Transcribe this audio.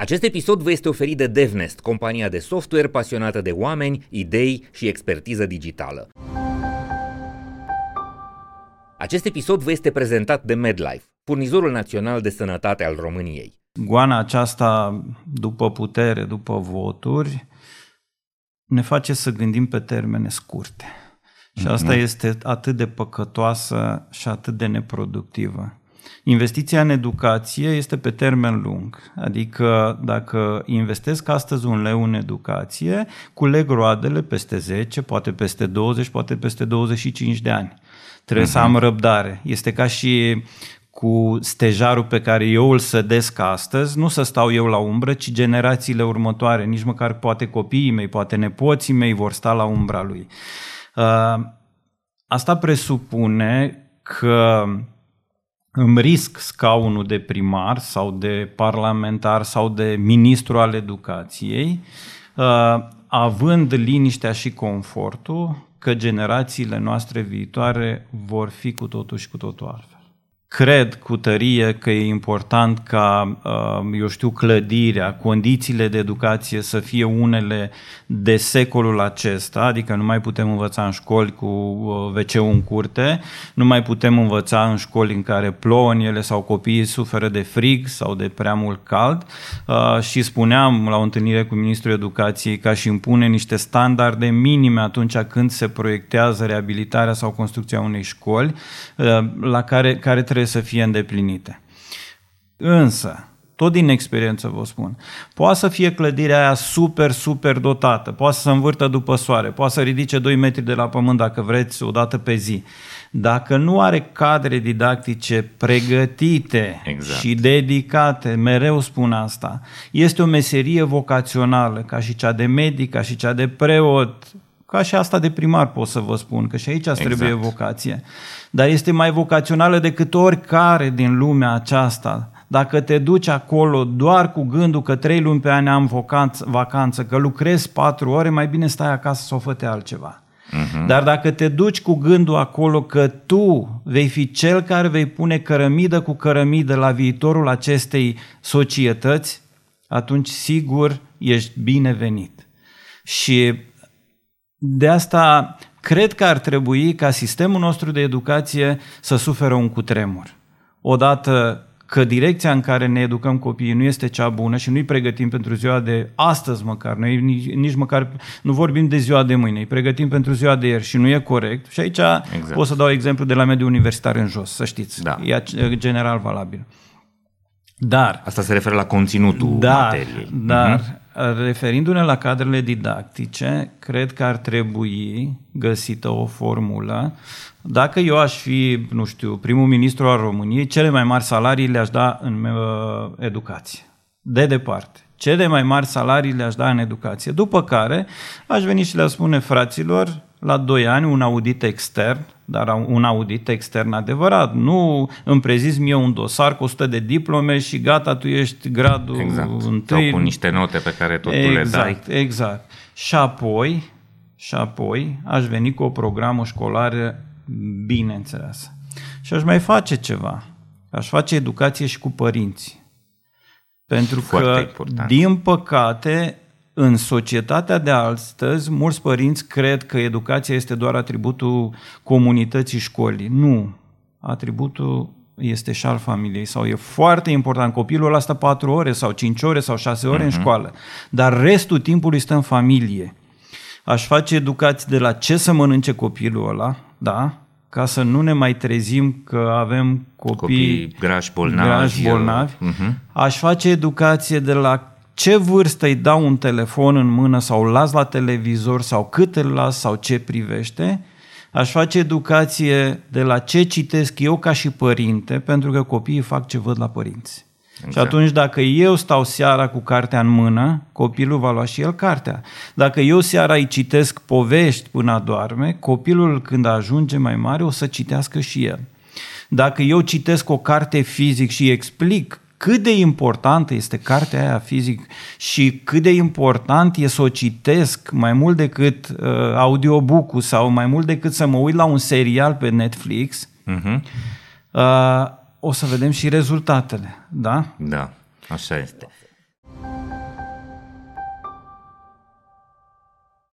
Acest episod vă este oferit de DevNest, compania de software pasionată de oameni, idei și expertiză digitală. Acest episod vă este prezentat de MedLife, furnizorul național de sănătate al României. Goana aceasta, după putere, după voturi, ne face să gândim pe termene scurte. Și asta mm-hmm. este atât de păcătoasă și atât de neproductivă. Investiția în educație este pe termen lung, adică dacă investesc astăzi un leu în educație, culeg roadele peste 10, poate peste 20, poate peste 25 de ani. Trebuie uh-huh. să am răbdare. Este ca și cu stejarul pe care eu îl sădesc astăzi, nu să stau eu la umbră, ci generațiile următoare, nici măcar poate copiii mei, poate nepoții mei vor sta la umbra lui. Uh, asta presupune că îmi risc scaunul de primar sau de parlamentar sau de ministru al educației, uh, având liniștea și confortul că generațiile noastre viitoare vor fi cu totul și cu totul altfel. Cred cu tărie că e important ca, uh, eu știu, clădirea, condițiile de educație să fie unele de secolul acesta, adică nu mai putem învăța în școli cu uh, wc în curte, nu mai putem învăța în școli în care plouă în ele sau copiii suferă de frig sau de prea mult cald. Uh, și spuneam la o întâlnire cu Ministrul Educației ca și impune niște standarde minime atunci când se proiectează reabilitarea sau construcția unei școli la care, care trebuie trebuie să fie îndeplinite. Însă, tot din experiență vă spun, poate să fie clădirea aia super, super dotată, poate să se învârtă după soare, poate să ridice 2 metri de la pământ dacă vreți o dată pe zi. Dacă nu are cadre didactice pregătite exact. și dedicate, mereu spun asta, este o meserie vocațională, ca și cea de medic, ca și cea de preot, ca și asta de primar pot să vă spun, că și aici îți exact. trebuie vocație. Dar este mai vocațională decât oricare din lumea aceasta. Dacă te duci acolo doar cu gândul că trei luni pe an am vacanță, vacanță, că lucrezi patru ore, mai bine stai acasă să o făte altceva. Uh-huh. Dar dacă te duci cu gândul acolo că tu vei fi cel care vei pune cărămidă cu cărămidă la viitorul acestei societăți, atunci sigur ești binevenit. Și de asta cred că ar trebui ca sistemul nostru de educație să suferă un cutremur. Odată că direcția în care ne educăm copiii nu este cea bună și nu-i pregătim pentru ziua de astăzi măcar, noi nici, nici măcar nu vorbim de ziua de mâine, îi pregătim pentru ziua de ieri și nu e corect. Și aici exact. pot să dau exemplu de la mediul universitar în jos, să știți. Da. E general valabil. Dar... Asta se referă la conținutul dar, materiei. Dar, uh-huh referindu-ne la cadrele didactice, cred că ar trebui găsită o formulă. Dacă eu aș fi, nu știu, primul ministru al României, cele mai mari salarii le-aș da în uh, educație. De departe. Cele mai mari salarii le-aș da în educație. După care aș veni și le-aș spune fraților, la 2 ani un audit extern, dar un audit extern adevărat. Nu îmi preziți mie un dosar cu 100 de diplome și gata, tu ești gradul exact. întâi. Sau cu niște note pe care tot exact, le dai. Exact, exact. Și apoi, și apoi aș veni cu o programă școlară bine înțeleasă. Și aș mai face ceva. Aș face educație și cu părinții. Pentru Foarte că, important. din păcate, în societatea de astăzi, mulți părinți cred că educația este doar atributul comunității școlii. Nu. Atributul este și al familiei sau e foarte important. Copilul ăla stă 4 ore sau 5 ore sau 6 ore uh-huh. în mhm. școală, dar restul timpului stă în familie. Aș face educație de la ce să mănânce copilul ăla, da? ca să nu ne mai trezim că avem copii, copii grași bolnavi. Grași bolnavi. Uh-huh. Aș face educație de la ce vârstă îi dau un telefon în mână sau îl las la televizor sau cât îl las sau ce privește, aș face educație de la ce citesc eu ca și părinte, pentru că copiii fac ce văd la părinți. Exact. Și atunci dacă eu stau seara cu cartea în mână, copilul va lua și el cartea. Dacă eu seara îi citesc povești până adorme, copilul când ajunge mai mare o să citească și el. Dacă eu citesc o carte fizic și explic cât de importantă este cartea aia fizic și cât de important e să o citesc mai mult decât uh, audiobook-ul sau mai mult decât să mă uit la un serial pe Netflix, uh-huh. uh, o să vedem și rezultatele, da? Da, așa este.